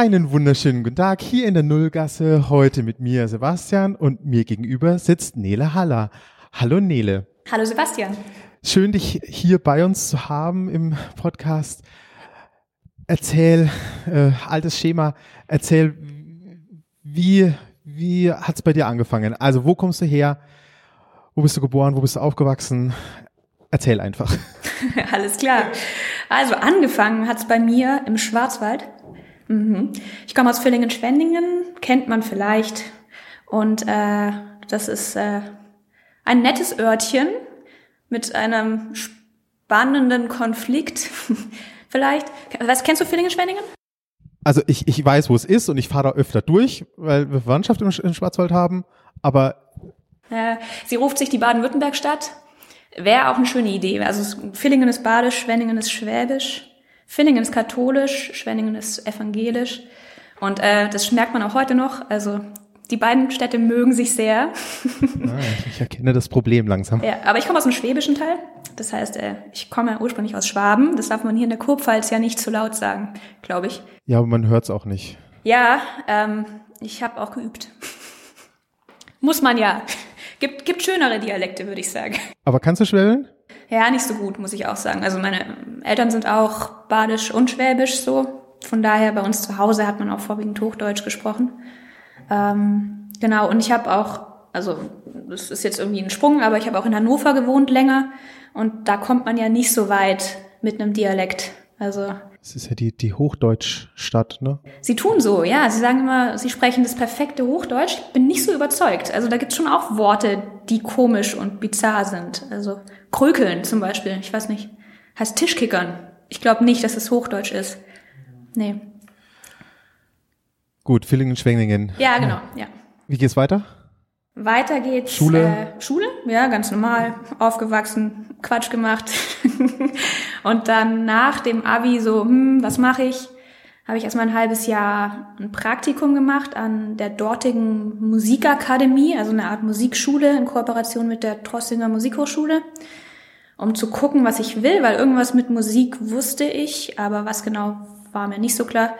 Einen wunderschönen guten Tag hier in der Nullgasse. Heute mit mir Sebastian und mir gegenüber sitzt Nele Haller. Hallo Nele. Hallo Sebastian. Schön, dich hier bei uns zu haben im Podcast. Erzähl, äh, altes Schema, erzähl, wie, wie hat's bei dir angefangen? Also wo kommst du her? Wo bist du geboren? Wo bist du aufgewachsen? Erzähl einfach. Alles klar. Also angefangen hat's bei mir im Schwarzwald. Mhm. Ich komme aus Villingen-Schwenningen, kennt man vielleicht. Und äh, das ist äh, ein nettes Örtchen mit einem spannenden Konflikt. vielleicht. Was kennst du Villingen-Schwenningen? Also ich, ich weiß, wo es ist und ich fahre da öfter durch, weil wir Verwandtschaft im, im Schwarzwald haben. Aber äh, sie ruft sich die Baden-Württemberg-Stadt. Wäre auch eine schöne Idee. Also Villingen ist badisch, Schwenningen ist schwäbisch. Villingen ist katholisch, Schwenningen ist evangelisch. Und äh, das merkt man auch heute noch. Also die beiden Städte mögen sich sehr. Ah, ich erkenne das Problem langsam. Ja, aber ich komme aus dem schwäbischen Teil. Das heißt, äh, ich komme ursprünglich aus Schwaben. Das darf man hier in der Kurpfalz ja nicht zu laut sagen, glaube ich. Ja, aber man hört es auch nicht. Ja, ähm, ich habe auch geübt. Muss man ja. Gibt, gibt schönere Dialekte, würde ich sagen. Aber kannst du Schwäbeln? Ja, nicht so gut, muss ich auch sagen. Also meine Eltern sind auch badisch und schwäbisch so. Von daher bei uns zu Hause hat man auch vorwiegend Hochdeutsch gesprochen. Ähm, genau, und ich habe auch, also das ist jetzt irgendwie ein Sprung, aber ich habe auch in Hannover gewohnt länger und da kommt man ja nicht so weit mit einem Dialekt. Also es ist ja die, die Hochdeutschstadt, ne? Sie tun so, ja. Sie sagen immer, sie sprechen das perfekte Hochdeutsch. Ich bin nicht so überzeugt. Also da gibt's schon auch Worte, die komisch und bizarr sind. Also Krökeln zum Beispiel, ich weiß nicht. Heißt Tischkickern. Ich glaube nicht, dass es Hochdeutsch ist. Nee. Gut, Villingen, Schwenningen. Ja, genau, ja. Wie geht's weiter? Weiter geht's. Schule? Äh, Schule, ja, ganz normal. Aufgewachsen, Quatsch gemacht. und dann nach dem Abi so, hm, was mache ich? Habe ich erstmal ein halbes Jahr ein Praktikum gemacht an der dortigen Musikakademie, also eine Art Musikschule in Kooperation mit der Trossinger Musikhochschule, um zu gucken, was ich will, weil irgendwas mit Musik wusste ich, aber was genau war mir nicht so klar.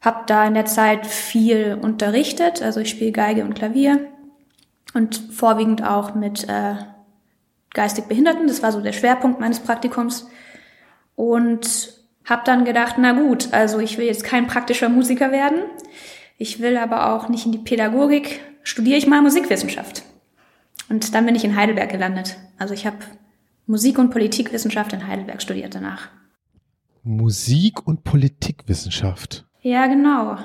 Hab da in der Zeit viel unterrichtet, also ich spiele Geige und Klavier und vorwiegend auch mit äh, geistig Behinderten. Das war so der Schwerpunkt meines Praktikums. Und habe dann gedacht, na gut, also ich will jetzt kein praktischer Musiker werden. Ich will aber auch nicht in die Pädagogik. Studiere ich mal Musikwissenschaft. Und dann bin ich in Heidelberg gelandet. Also ich habe Musik- und Politikwissenschaft in Heidelberg studiert danach. Musik- und Politikwissenschaft. Ja, genau.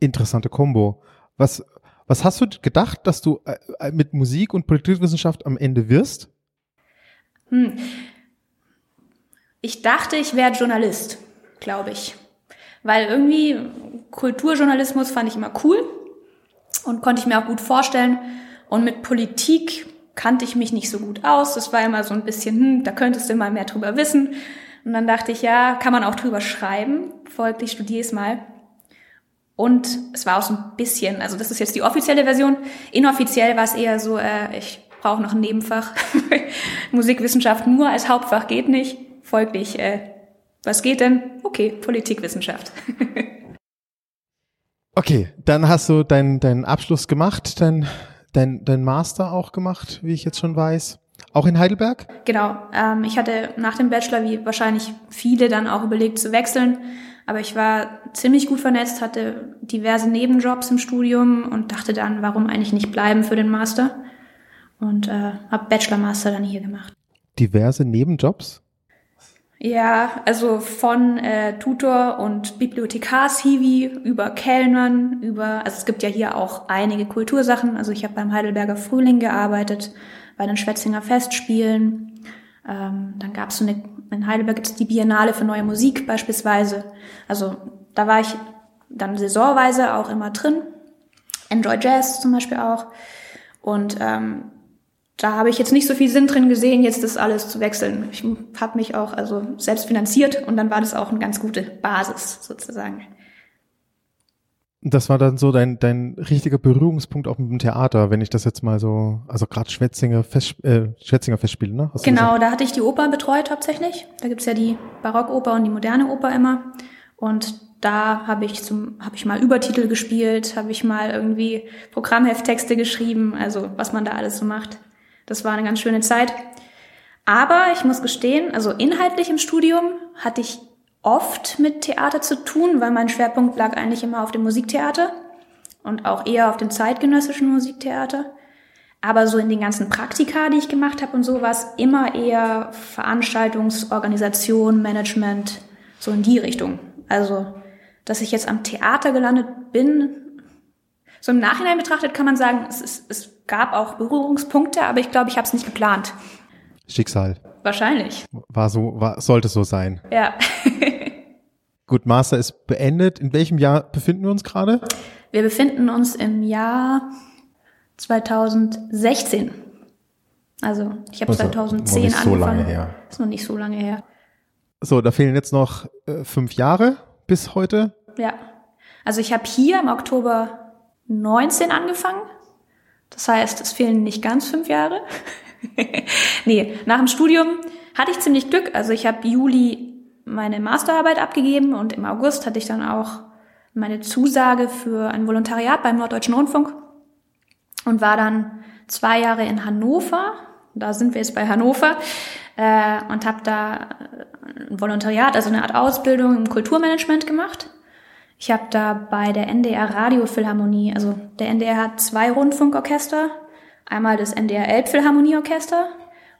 Interessante Kombo. Was, was hast du gedacht, dass du äh, mit Musik und Politikwissenschaft am Ende wirst? Hm. Ich dachte, ich wäre Journalist, glaube ich. Weil irgendwie Kulturjournalismus fand ich immer cool und konnte ich mir auch gut vorstellen. Und mit Politik kannte ich mich nicht so gut aus. Das war immer so ein bisschen, hm, da könntest du mal mehr drüber wissen. Und dann dachte ich, ja, kann man auch drüber schreiben. Folglich studiere es mal. Und es war auch so ein bisschen, also das ist jetzt die offizielle Version. Inoffiziell war es eher so, äh, ich brauche noch ein Nebenfach. Musikwissenschaft nur als Hauptfach geht nicht. Folglich, äh, was geht denn? Okay, Politikwissenschaft. okay, dann hast du deinen deinen Abschluss gemacht, dein, dein, dein Master auch gemacht, wie ich jetzt schon weiß. Auch in Heidelberg? Genau. Ähm, ich hatte nach dem Bachelor, wie wahrscheinlich viele, dann auch überlegt zu wechseln. Aber ich war ziemlich gut vernetzt, hatte diverse Nebenjobs im Studium und dachte dann, warum eigentlich nicht bleiben für den Master? Und äh, habe Bachelor-Master dann hier gemacht. Diverse Nebenjobs? Ja, also von äh, Tutor und Bibliothekars-Hiwi über Kellnern, über, also es gibt ja hier auch einige Kultursachen. Also ich habe beim Heidelberger Frühling gearbeitet, bei den Schwetzinger Festspielen. Ähm, dann gab es so eine, in Heidelberg gibt es die Biennale für neue Musik beispielsweise. Also da war ich dann saisonweise auch immer drin. Enjoy Jazz zum Beispiel auch. Und ähm, da habe ich jetzt nicht so viel Sinn drin gesehen, jetzt das alles zu wechseln. Ich habe mich auch also selbst finanziert und dann war das auch eine ganz gute Basis sozusagen. Das war dann so dein, dein richtiger Berührungspunkt auch mit dem Theater, wenn ich das jetzt mal so, also gerade Schwetzinger, Fest, äh, Schwetzinger Festspiele, ne? Hast genau, da hatte ich die Oper betreut hauptsächlich. Da gibt's ja die Barockoper und die moderne Oper immer. Und da habe ich zum, habe ich mal Übertitel gespielt, habe ich mal irgendwie Programmhefttexte geschrieben, also was man da alles so macht. Das war eine ganz schöne Zeit. Aber ich muss gestehen, also inhaltlich im Studium hatte ich oft mit Theater zu tun, weil mein Schwerpunkt lag eigentlich immer auf dem Musiktheater und auch eher auf dem zeitgenössischen Musiktheater. Aber so in den ganzen Praktika, die ich gemacht habe und so, war es immer eher Veranstaltungsorganisation, Management, so in die Richtung. Also, dass ich jetzt am Theater gelandet bin, so im Nachhinein betrachtet kann man sagen, es, es, es gab auch Berührungspunkte, aber ich glaube, ich habe es nicht geplant. Schicksal. Wahrscheinlich. War so, war, sollte so sein. Ja. Gut, Master ist beendet. In welchem Jahr befinden wir uns gerade? Wir befinden uns im Jahr 2016. Also ich habe Also, 2010 noch nicht so angefangen. lange her. Ist noch nicht so lange her. So, da fehlen jetzt noch äh, fünf Jahre bis heute. Ja. Also ich habe hier im Oktober 19 angefangen. Das heißt, es fehlen nicht ganz fünf Jahre. nee, nach dem Studium hatte ich ziemlich Glück. Also ich habe Juli meine Masterarbeit abgegeben und im August hatte ich dann auch meine Zusage für ein Volontariat beim Norddeutschen Rundfunk und war dann zwei Jahre in Hannover. Da sind wir jetzt bei Hannover äh, und habe da ein Volontariat, also eine Art Ausbildung im Kulturmanagement gemacht. Ich habe da bei der NDR Radiophilharmonie, also der NDR hat zwei Rundfunkorchester, einmal das NDR Elbphilharmonieorchester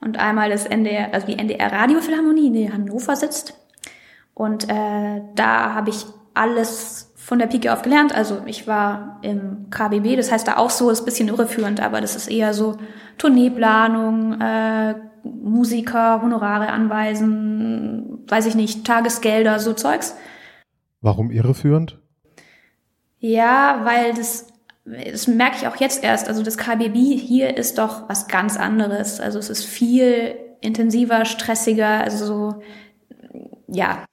und einmal das NDR, also die NDR Radiophilharmonie, die in Hannover sitzt. Und äh, da habe ich alles von der Pike auf gelernt. Also ich war im KBB, das heißt da auch so, ist ein bisschen irreführend, aber das ist eher so Tourneeplanung, äh, Musiker, Honorare anweisen, weiß ich nicht, Tagesgelder, so Zeugs. Warum irreführend? Ja, weil das, das merke ich auch jetzt erst. Also das KBB hier ist doch was ganz anderes. Also es ist viel intensiver, stressiger, also so, ja.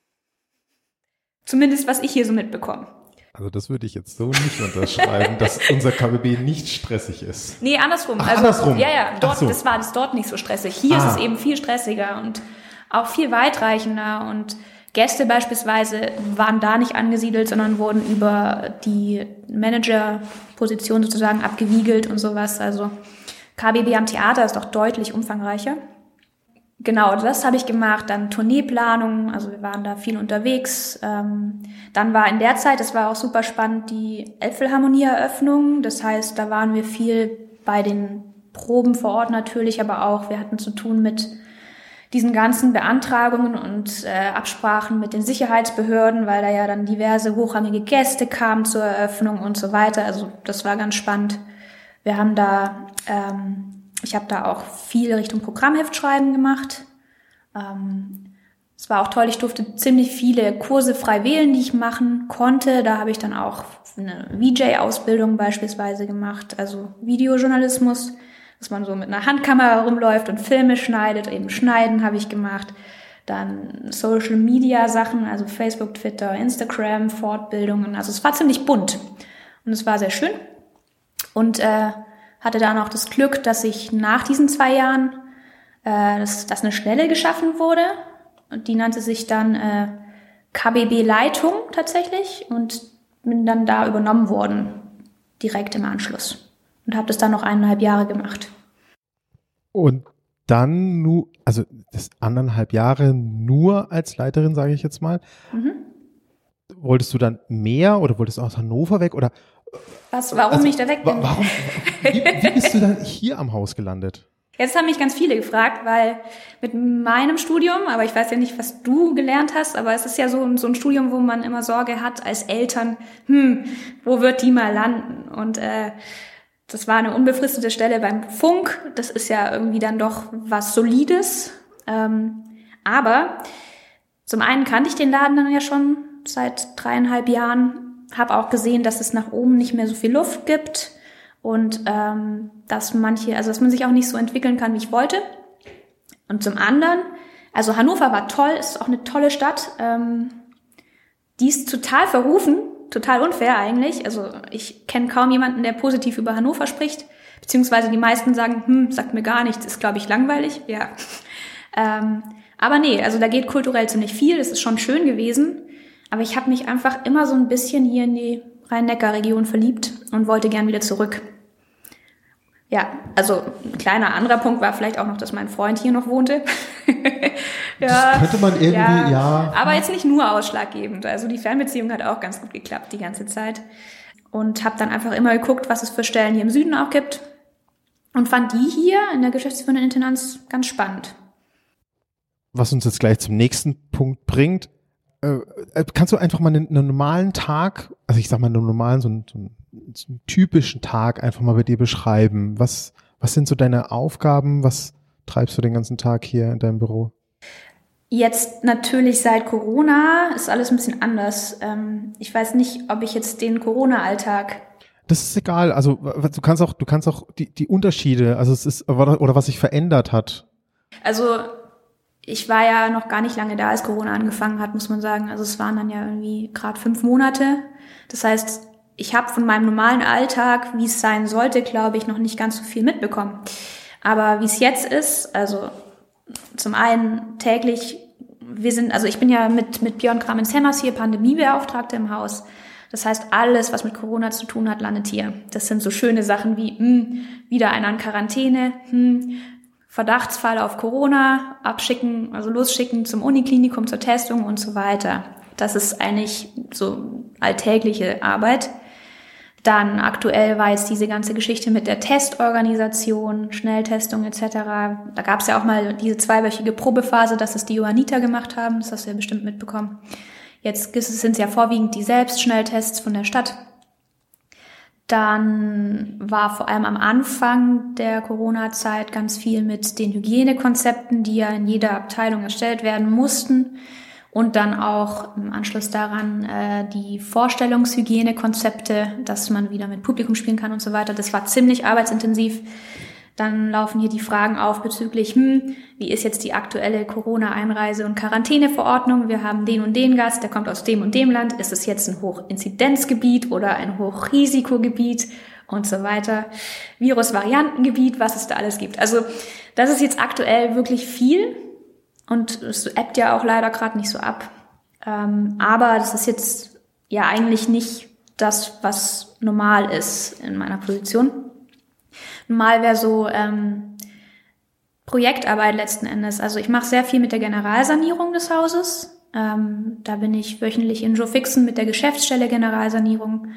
Zumindest was ich hier so mitbekomme. Also das würde ich jetzt so nicht unterschreiben, dass unser KBB nicht stressig ist. Nee, andersrum. Ach, also, andersrum. Ja, ja, dort, so. das war das dort nicht so stressig. Hier Ah. ist es eben viel stressiger und auch viel weitreichender und Gäste beispielsweise waren da nicht angesiedelt, sondern wurden über die Managerposition sozusagen abgewiegelt und sowas. Also KBB am Theater ist doch deutlich umfangreicher. Genau, das habe ich gemacht. Dann Tourneeplanung, also wir waren da viel unterwegs. Ähm, dann war in der Zeit, das war auch super spannend, die Elbphilharmonie-Eröffnung. Das heißt, da waren wir viel bei den Proben vor Ort natürlich, aber auch wir hatten zu tun mit diesen ganzen Beantragungen und äh, Absprachen mit den Sicherheitsbehörden, weil da ja dann diverse hochrangige Gäste kamen zur Eröffnung und so weiter. Also das war ganz spannend. Wir haben da, ähm, ich habe da auch viel Richtung Programmheftschreiben gemacht. Ähm, es war auch toll, ich durfte ziemlich viele Kurse frei wählen, die ich machen konnte. Da habe ich dann auch eine VJ-Ausbildung beispielsweise gemacht, also Videojournalismus, dass man so mit einer Handkamera rumläuft und Filme schneidet. Eben Schneiden habe ich gemacht. Dann Social Media Sachen, also Facebook, Twitter, Instagram, Fortbildungen. Also es war ziemlich bunt und es war sehr schön. Und äh, hatte dann auch das Glück, dass ich nach diesen zwei Jahren, äh, dass, dass eine Stelle geschaffen wurde. Und die nannte sich dann äh, KBB Leitung tatsächlich und bin dann da übernommen worden, direkt im Anschluss. Und habe das dann noch eineinhalb Jahre gemacht. Und dann nur, also das anderthalb Jahre nur als Leiterin, sage ich jetzt mal. Mhm. Wolltest du dann mehr oder wolltest du aus Hannover weg oder Was, warum Also, ich da weg bin? warum, wie, wie bist du dann hier am Haus gelandet? Jetzt haben mich ganz viele gefragt, weil mit meinem Studium, aber ich weiß ja nicht, was du gelernt hast, aber es ist ja so, so ein Studium, wo man immer Sorge hat als Eltern, hm, wo wird die mal landen? Und äh, das war eine unbefristete Stelle beim Funk. Das ist ja irgendwie dann doch was Solides. Ähm, aber zum einen kannte ich den Laden dann ja schon seit dreieinhalb Jahren, habe auch gesehen, dass es nach oben nicht mehr so viel Luft gibt und ähm, dass manche, also dass man sich auch nicht so entwickeln kann, wie ich wollte. Und zum anderen, also Hannover war toll, ist auch eine tolle Stadt. Ähm, die ist total verrufen, total unfair eigentlich. Also ich kenne kaum jemanden, der positiv über Hannover spricht, beziehungsweise die meisten sagen, hm, sagt mir gar nichts, ist glaube ich langweilig. Ja. Ähm, aber nee, also da geht kulturell ziemlich viel, das ist schon schön gewesen. Aber ich habe mich einfach immer so ein bisschen hier in die Rhein-Neckar-Region verliebt und wollte gern wieder zurück. Ja, also ein kleiner anderer Punkt war vielleicht auch noch, dass mein Freund hier noch wohnte. ja, das könnte man irgendwie, ja, ja. Aber jetzt nicht nur ausschlaggebend. Also die Fernbeziehung hat auch ganz gut geklappt die ganze Zeit. Und habe dann einfach immer geguckt, was es für Stellen hier im Süden auch gibt. Und fand die hier in der geschäftsführenden Intendanz ganz spannend. Was uns jetzt gleich zum nächsten Punkt bringt. Äh, äh kannst du einfach mal einen, einen, normalen Tag, also ich sag mal einen normalen, so einen, so einen so einen typischen Tag einfach mal bei dir beschreiben? Was, was sind so deine Aufgaben? Was treibst du den ganzen Tag hier in deinem Büro? Jetzt natürlich seit Corona ist alles ein bisschen anders. Ähm, ich weiß nicht, ob ich jetzt den Corona-Alltag. Das ist egal. Also du kannst auch, du kannst auch die, die Unterschiede, also es ist oder was sich verändert hat. Also ich war ja noch gar nicht lange da, als Corona angefangen hat, muss man sagen. Also es waren dann ja irgendwie gerade fünf Monate. Das heißt, ich habe von meinem normalen Alltag, wie es sein sollte, glaube ich, noch nicht ganz so viel mitbekommen. Aber wie es jetzt ist, also zum einen täglich, wir sind, also ich bin ja mit, mit Björn Kramens-Hemmers hier Pandemiebeauftragte im Haus. Das heißt, alles, was mit Corona zu tun hat, landet hier. Das sind so schöne Sachen wie, mh, hm, wieder einer in Quarantäne, hm, Verdachtsfall auf Corona, abschicken, also losschicken zum Uniklinikum zur Testung und so weiter. Das ist eigentlich so alltägliche Arbeit. Dann aktuell war jetzt diese ganze Geschichte mit der Testorganisation, Schnelltestung etc. Da gab es ja auch mal diese zweiwöchige Probephase, dass es die Johanniter gemacht haben. Das hast du ja bestimmt mitbekommen. Jetzt sind es ja vorwiegend die Selbstschnelltests von der Stadt. Dann war vor allem am Anfang der Corona-Zeit ganz viel mit den Hygienekonzepten, die ja in jeder Abteilung erstellt werden mussten und dann auch im Anschluss daran äh, die Vorstellungshygienekonzepte, dass man wieder mit Publikum spielen kann und so weiter. Das war ziemlich arbeitsintensiv. Dann laufen hier die Fragen auf bezüglich, hm, wie ist jetzt die aktuelle Corona-Einreise- und Quarantäneverordnung? Wir haben den und den Gast, der kommt aus dem und dem Land. Ist es jetzt ein Hochinzidenzgebiet oder ein Hochrisikogebiet und so weiter? Virusvariantengebiet, was es da alles gibt. Also das ist jetzt aktuell wirklich viel und es ebbt ja auch leider gerade nicht so ab. Ähm, aber das ist jetzt ja eigentlich nicht das, was normal ist in meiner Position. Normal wäre so ähm, Projektarbeit letzten Endes. Also ich mache sehr viel mit der Generalsanierung des Hauses. Ähm, da bin ich wöchentlich in Joe Fixen mit der Geschäftsstelle Generalsanierung.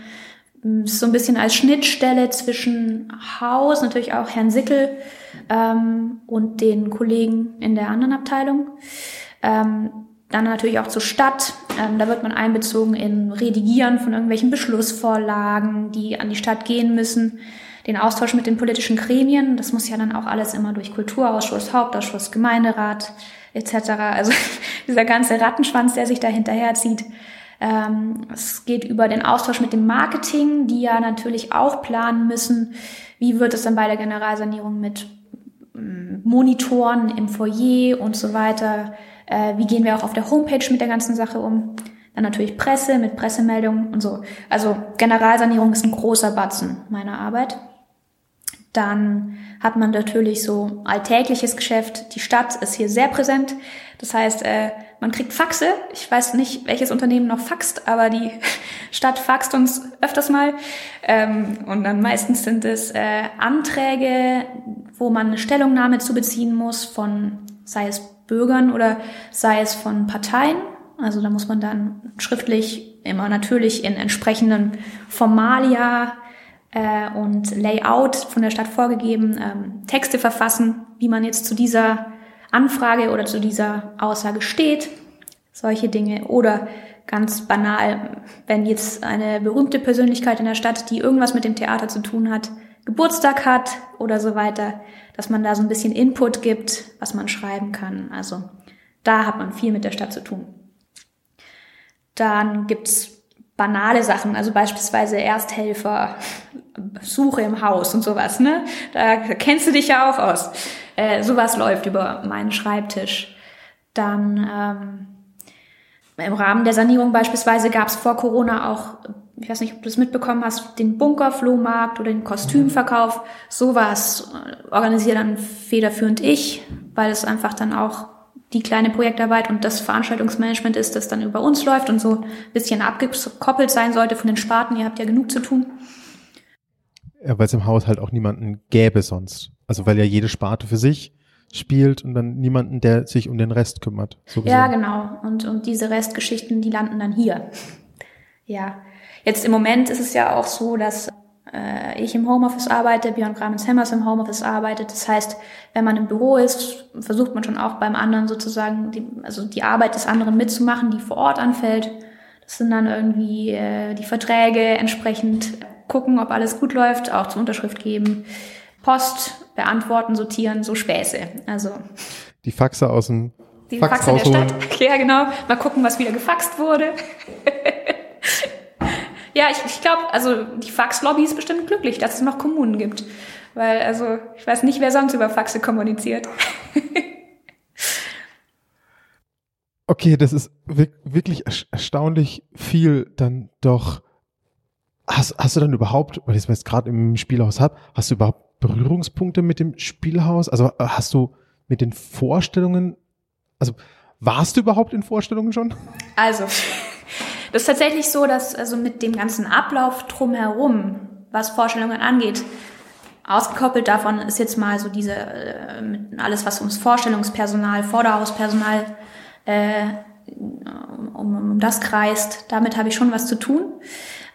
So ein bisschen als Schnittstelle zwischen Haus, natürlich auch Herrn Sickel, ähm, und den Kollegen in der anderen Abteilung. Ähm, dann natürlich auch zur Stadt. Ähm, da wird man einbezogen in Redigieren von irgendwelchen Beschlussvorlagen, die an die Stadt gehen müssen. Den Austausch mit den politischen Gremien, das muss ja dann auch alles immer durch Kulturausschuss, Hauptausschuss, Gemeinderat etc. Also dieser ganze Rattenschwanz, der sich da hinterherzieht. Ähm, es geht über den Austausch mit dem Marketing, die ja natürlich auch planen müssen, wie wird es dann bei der Generalsanierung mit Monitoren im Foyer und so weiter. Äh, wie gehen wir auch auf der Homepage mit der ganzen Sache um? Dann natürlich Presse mit Pressemeldungen und so. Also Generalsanierung ist ein großer Batzen meiner Arbeit. Dann hat man natürlich so alltägliches Geschäft. Die Stadt ist hier sehr präsent. Das heißt, äh, man kriegt Faxe. Ich weiß nicht, welches Unternehmen noch faxt, aber die Stadt faxt uns öfters mal. Ähm, und dann meistens sind es äh, Anträge, wo man eine Stellungnahme zu beziehen muss von, sei es Bürgern oder sei es von Parteien. Also da muss man dann schriftlich immer natürlich in entsprechenden Formalia äh, und Layout von der Stadt vorgegeben, ähm, Texte verfassen, wie man jetzt zu dieser Anfrage oder zu dieser Aussage steht. Solche Dinge. Oder ganz banal, wenn jetzt eine berühmte Persönlichkeit in der Stadt, die irgendwas mit dem Theater zu tun hat, Geburtstag hat oder so weiter, dass man da so ein bisschen Input gibt, was man schreiben kann. Also da hat man viel mit der Stadt zu tun. Dann gibt's banale Sachen, also beispielsweise Ersthelfer, Suche im Haus und sowas, ne? Da kennst du dich ja auch aus. Äh, sowas läuft über meinen Schreibtisch. Dann ähm, im Rahmen der Sanierung beispielsweise gab es vor Corona auch, ich weiß nicht, ob du das mitbekommen hast, den Bunkerflohmarkt oder den Kostümverkauf. Sowas organisiert dann federführend ich, weil es einfach dann auch die kleine Projektarbeit und das Veranstaltungsmanagement ist, das dann über uns läuft und so ein bisschen abgekoppelt sein sollte von den Sparten. Ihr habt ja genug zu tun. Ja, weil es im Haus halt auch niemanden gäbe sonst. Also weil ja jede Sparte für sich spielt und dann niemanden, der sich um den Rest kümmert. So ja, genau. Und, und diese Restgeschichten, die landen dann hier. Ja. Jetzt im Moment ist es ja auch so, dass äh, ich im Homeoffice arbeite, Björn Gramens Hemmers im Homeoffice arbeitet. Das heißt, wenn man im Büro ist, versucht man schon auch beim anderen sozusagen, die, also die Arbeit des anderen mitzumachen, die vor Ort anfällt. Das sind dann irgendwie äh, die Verträge entsprechend gucken, ob alles gut läuft, auch zur Unterschrift geben, Post beantworten, sortieren, so Späße. Also die Faxe aus dem die Fax Faxe rausholen. der Stadt. Ja, genau. Mal gucken, was wieder gefaxt wurde. Ja, ich, ich glaube, also die Fax-Lobby ist bestimmt glücklich, dass es noch Kommunen gibt. Weil, also, ich weiß nicht, wer sonst über Faxe kommuniziert. okay, das ist wirklich erstaunlich viel dann doch. Hast, hast du dann überhaupt, weil ich es jetzt gerade im Spielhaus habe, hast du überhaupt Berührungspunkte mit dem Spielhaus? Also äh, hast du mit den Vorstellungen, also warst du überhaupt in Vorstellungen schon? Also, das ist tatsächlich so, dass also mit dem ganzen Ablauf drumherum, was Vorstellungen angeht, ausgekoppelt davon ist jetzt mal so diese äh, alles, was ums Vorstellungspersonal, Vorderhauspersonal äh, um, um das kreist. Damit habe ich schon was zu tun.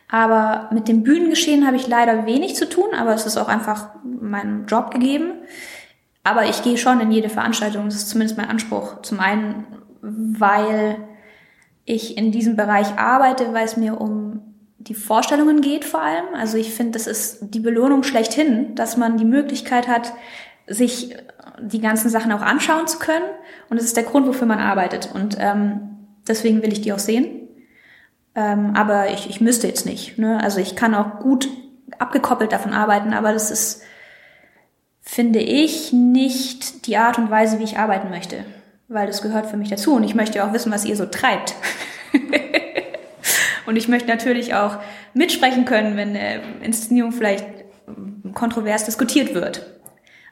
Aber mit dem Bühnengeschehen habe ich leider wenig zu tun, aber es ist auch einfach meinem Job gegeben. Aber ich gehe schon in jede Veranstaltung, das ist zumindest mein Anspruch. Zum einen, weil ich in diesem Bereich arbeite, weil es mir um die Vorstellungen geht vor allem. Also ich finde, das ist die Belohnung schlechthin, dass man die Möglichkeit hat, sich die ganzen Sachen auch anschauen zu können. Und das ist der Grund, wofür man arbeitet. Und ähm, deswegen will ich die auch sehen. Ähm, aber ich, ich müsste jetzt nicht. Ne? Also ich kann auch gut abgekoppelt davon arbeiten, aber das ist, finde ich, nicht die Art und Weise, wie ich arbeiten möchte weil das gehört für mich dazu und ich möchte auch wissen, was ihr so treibt. und ich möchte natürlich auch mitsprechen können, wenn eine Inszenierung vielleicht kontrovers diskutiert wird.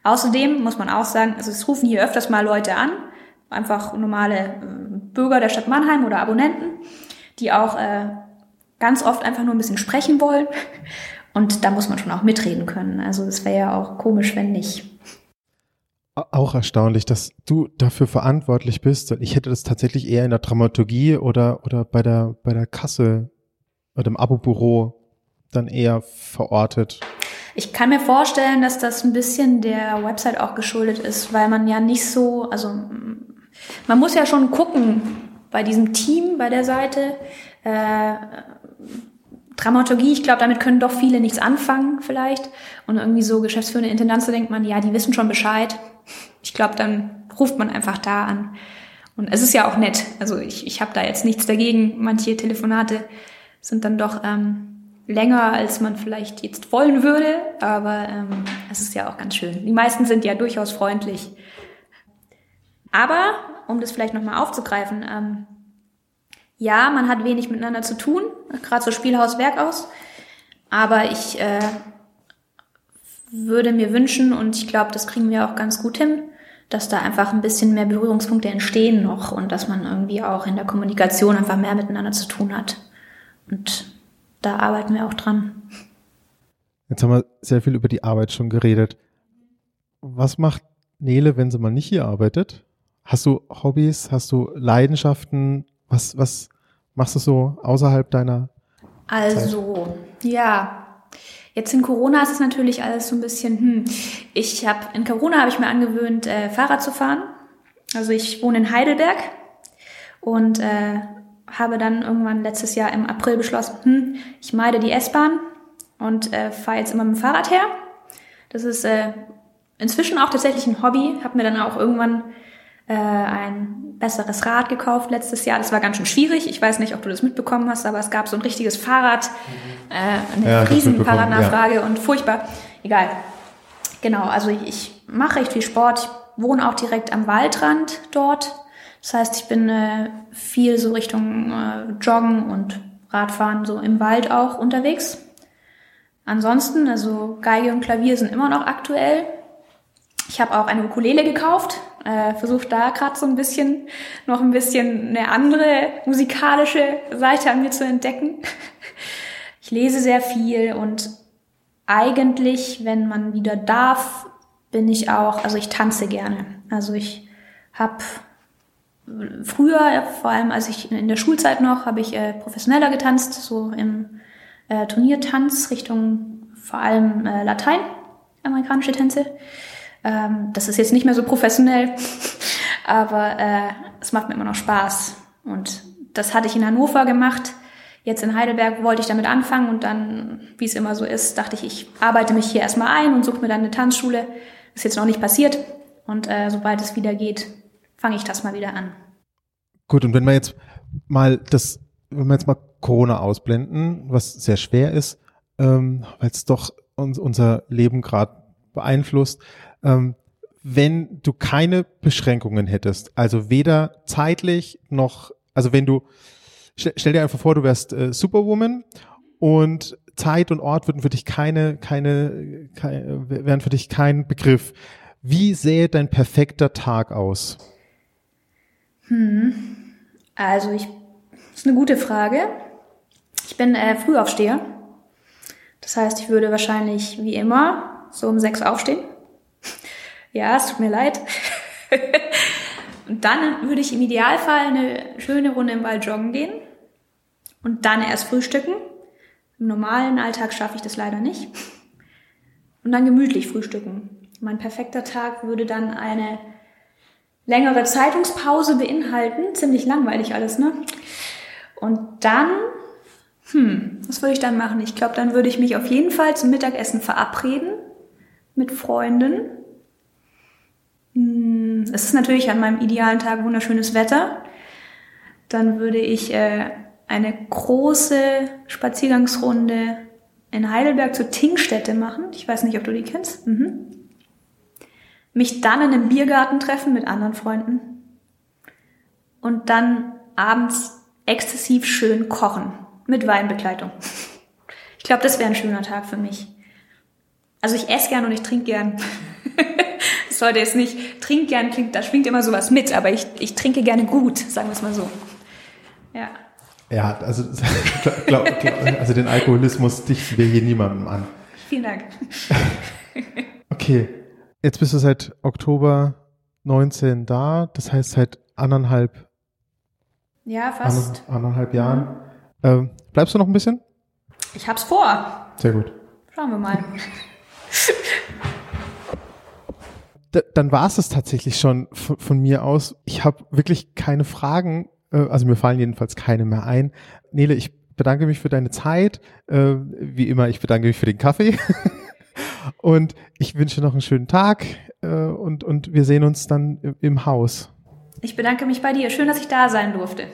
Außerdem muss man auch sagen, also es rufen hier öfters mal Leute an, einfach normale äh, Bürger der Stadt Mannheim oder Abonnenten, die auch äh, ganz oft einfach nur ein bisschen sprechen wollen. Und da muss man schon auch mitreden können. Also es wäre ja auch komisch, wenn nicht. Auch erstaunlich, dass du dafür verantwortlich bist. Ich hätte das tatsächlich eher in der Dramaturgie oder, oder bei der, bei der Kasse oder im Abobüro dann eher verortet. Ich kann mir vorstellen, dass das ein bisschen der Website auch geschuldet ist, weil man ja nicht so, also man muss ja schon gucken bei diesem Team, bei der Seite. Äh, Dramaturgie, ich glaube, damit können doch viele nichts anfangen vielleicht. Und irgendwie so geschäftsführende Intendanz, da denkt man, ja, die wissen schon Bescheid. Ich glaube, dann ruft man einfach da an. Und es ist ja auch nett. Also ich, ich habe da jetzt nichts dagegen. Manche Telefonate sind dann doch ähm, länger, als man vielleicht jetzt wollen würde. Aber ähm, es ist ja auch ganz schön. Die meisten sind ja durchaus freundlich. Aber, um das vielleicht nochmal aufzugreifen, ähm, ja, man hat wenig miteinander zu tun, gerade so Spielhaus Werkaus. Aber ich äh, würde mir wünschen, und ich glaube, das kriegen wir auch ganz gut hin, dass da einfach ein bisschen mehr Berührungspunkte entstehen noch und dass man irgendwie auch in der Kommunikation einfach mehr miteinander zu tun hat. Und da arbeiten wir auch dran. Jetzt haben wir sehr viel über die Arbeit schon geredet. Was macht Nele, wenn sie mal nicht hier arbeitet? Hast du Hobbys? Hast du Leidenschaften? Was, was machst du so außerhalb deiner? Also, Zeit? ja. Jetzt in Corona ist es natürlich alles so ein bisschen, hm. Ich habe in Corona habe ich mir angewöhnt, äh, Fahrrad zu fahren. Also ich wohne in Heidelberg und äh, habe dann irgendwann letztes Jahr im April beschlossen, hm, ich meide die S-Bahn und äh, fahre jetzt immer mit dem Fahrrad her. Das ist äh, inzwischen auch tatsächlich ein Hobby. Habe mir dann auch irgendwann äh, ein besseres Rad gekauft letztes Jahr. Das war ganz schön schwierig. Ich weiß nicht, ob du das mitbekommen hast, aber es gab so ein richtiges Fahrrad, äh, eine ja, riesen Fahrradnachfrage ja. und furchtbar. Egal. Genau, also ich, ich mache recht viel Sport. Ich wohne auch direkt am Waldrand dort. Das heißt, ich bin äh, viel so Richtung äh, Joggen und Radfahren so im Wald auch unterwegs. Ansonsten, also Geige und Klavier sind immer noch aktuell. Ich habe auch eine Ukulele gekauft, äh, versucht da gerade so ein bisschen noch ein bisschen eine andere musikalische Seite an mir zu entdecken. Ich lese sehr viel und eigentlich, wenn man wieder darf, bin ich auch, also ich tanze gerne. Also ich habe früher, vor allem als ich in der Schulzeit noch, habe ich äh, professioneller getanzt, so im äh, Turniertanz Richtung vor allem äh, Latein, amerikanische Tänze. Ähm, das ist jetzt nicht mehr so professionell, aber äh, es macht mir immer noch Spaß. Und das hatte ich in Hannover gemacht. Jetzt in Heidelberg wollte ich damit anfangen und dann, wie es immer so ist, dachte ich, ich arbeite mich hier erstmal ein und suche mir dann eine Tanzschule. Ist jetzt noch nicht passiert. Und äh, sobald es wieder geht, fange ich das mal wieder an. Gut, und wenn wir jetzt mal das, wenn wir jetzt mal Corona ausblenden, was sehr schwer ist, ähm, weil es doch uns, unser Leben gerade beeinflusst, ähm, wenn du keine Beschränkungen hättest, also weder zeitlich noch, also wenn du, stell, dir einfach vor, du wärst äh, Superwoman und Zeit und Ort würden für dich keine, keine, keine, wären für dich kein Begriff. Wie sähe dein perfekter Tag aus? Hm. Also ich, das ist eine gute Frage. Ich bin äh, Frühaufsteher. Das heißt, ich würde wahrscheinlich wie immer so um sechs aufstehen. Ja, es tut mir leid. und dann würde ich im Idealfall eine schöne Runde im Wald joggen gehen und dann erst frühstücken. Im normalen Alltag schaffe ich das leider nicht. Und dann gemütlich frühstücken. Mein perfekter Tag würde dann eine längere Zeitungspause beinhalten. Ziemlich langweilig alles, ne? Und dann, hm, was würde ich dann machen? Ich glaube, dann würde ich mich auf jeden Fall zum Mittagessen verabreden mit Freunden. Es ist natürlich an meinem idealen Tag wunderschönes Wetter. Dann würde ich äh, eine große Spaziergangsrunde in Heidelberg zur Tingstätte machen. Ich weiß nicht, ob du die kennst. Mhm mich dann in einem Biergarten treffen mit anderen Freunden und dann abends exzessiv schön kochen mit Weinbegleitung. Ich glaube, das wäre ein schöner Tag für mich. Also ich esse gern und ich trinke gern. das sollte jetzt nicht, trink gern klingt, da schwingt immer sowas mit, aber ich, ich trinke gerne gut, sagen wir es mal so. Ja. Ja, also, glaub, also den Alkoholismus dichten wir hier niemandem an. Vielen Dank. okay. Jetzt bist du seit Oktober 19 da, das heißt seit anderthalb, ja, fast. anderthalb Jahren. Mhm. Ähm, bleibst du noch ein bisschen? Ich hab's vor. Sehr gut. Schauen wir mal. dann war es das tatsächlich schon von, von mir aus. Ich habe wirklich keine Fragen, äh, also mir fallen jedenfalls keine mehr ein. Nele, ich bedanke mich für deine Zeit. Äh, wie immer, ich bedanke mich für den Kaffee. Und ich wünsche noch einen schönen Tag äh, und, und wir sehen uns dann im Haus. Ich bedanke mich bei dir. Schön, dass ich da sein durfte.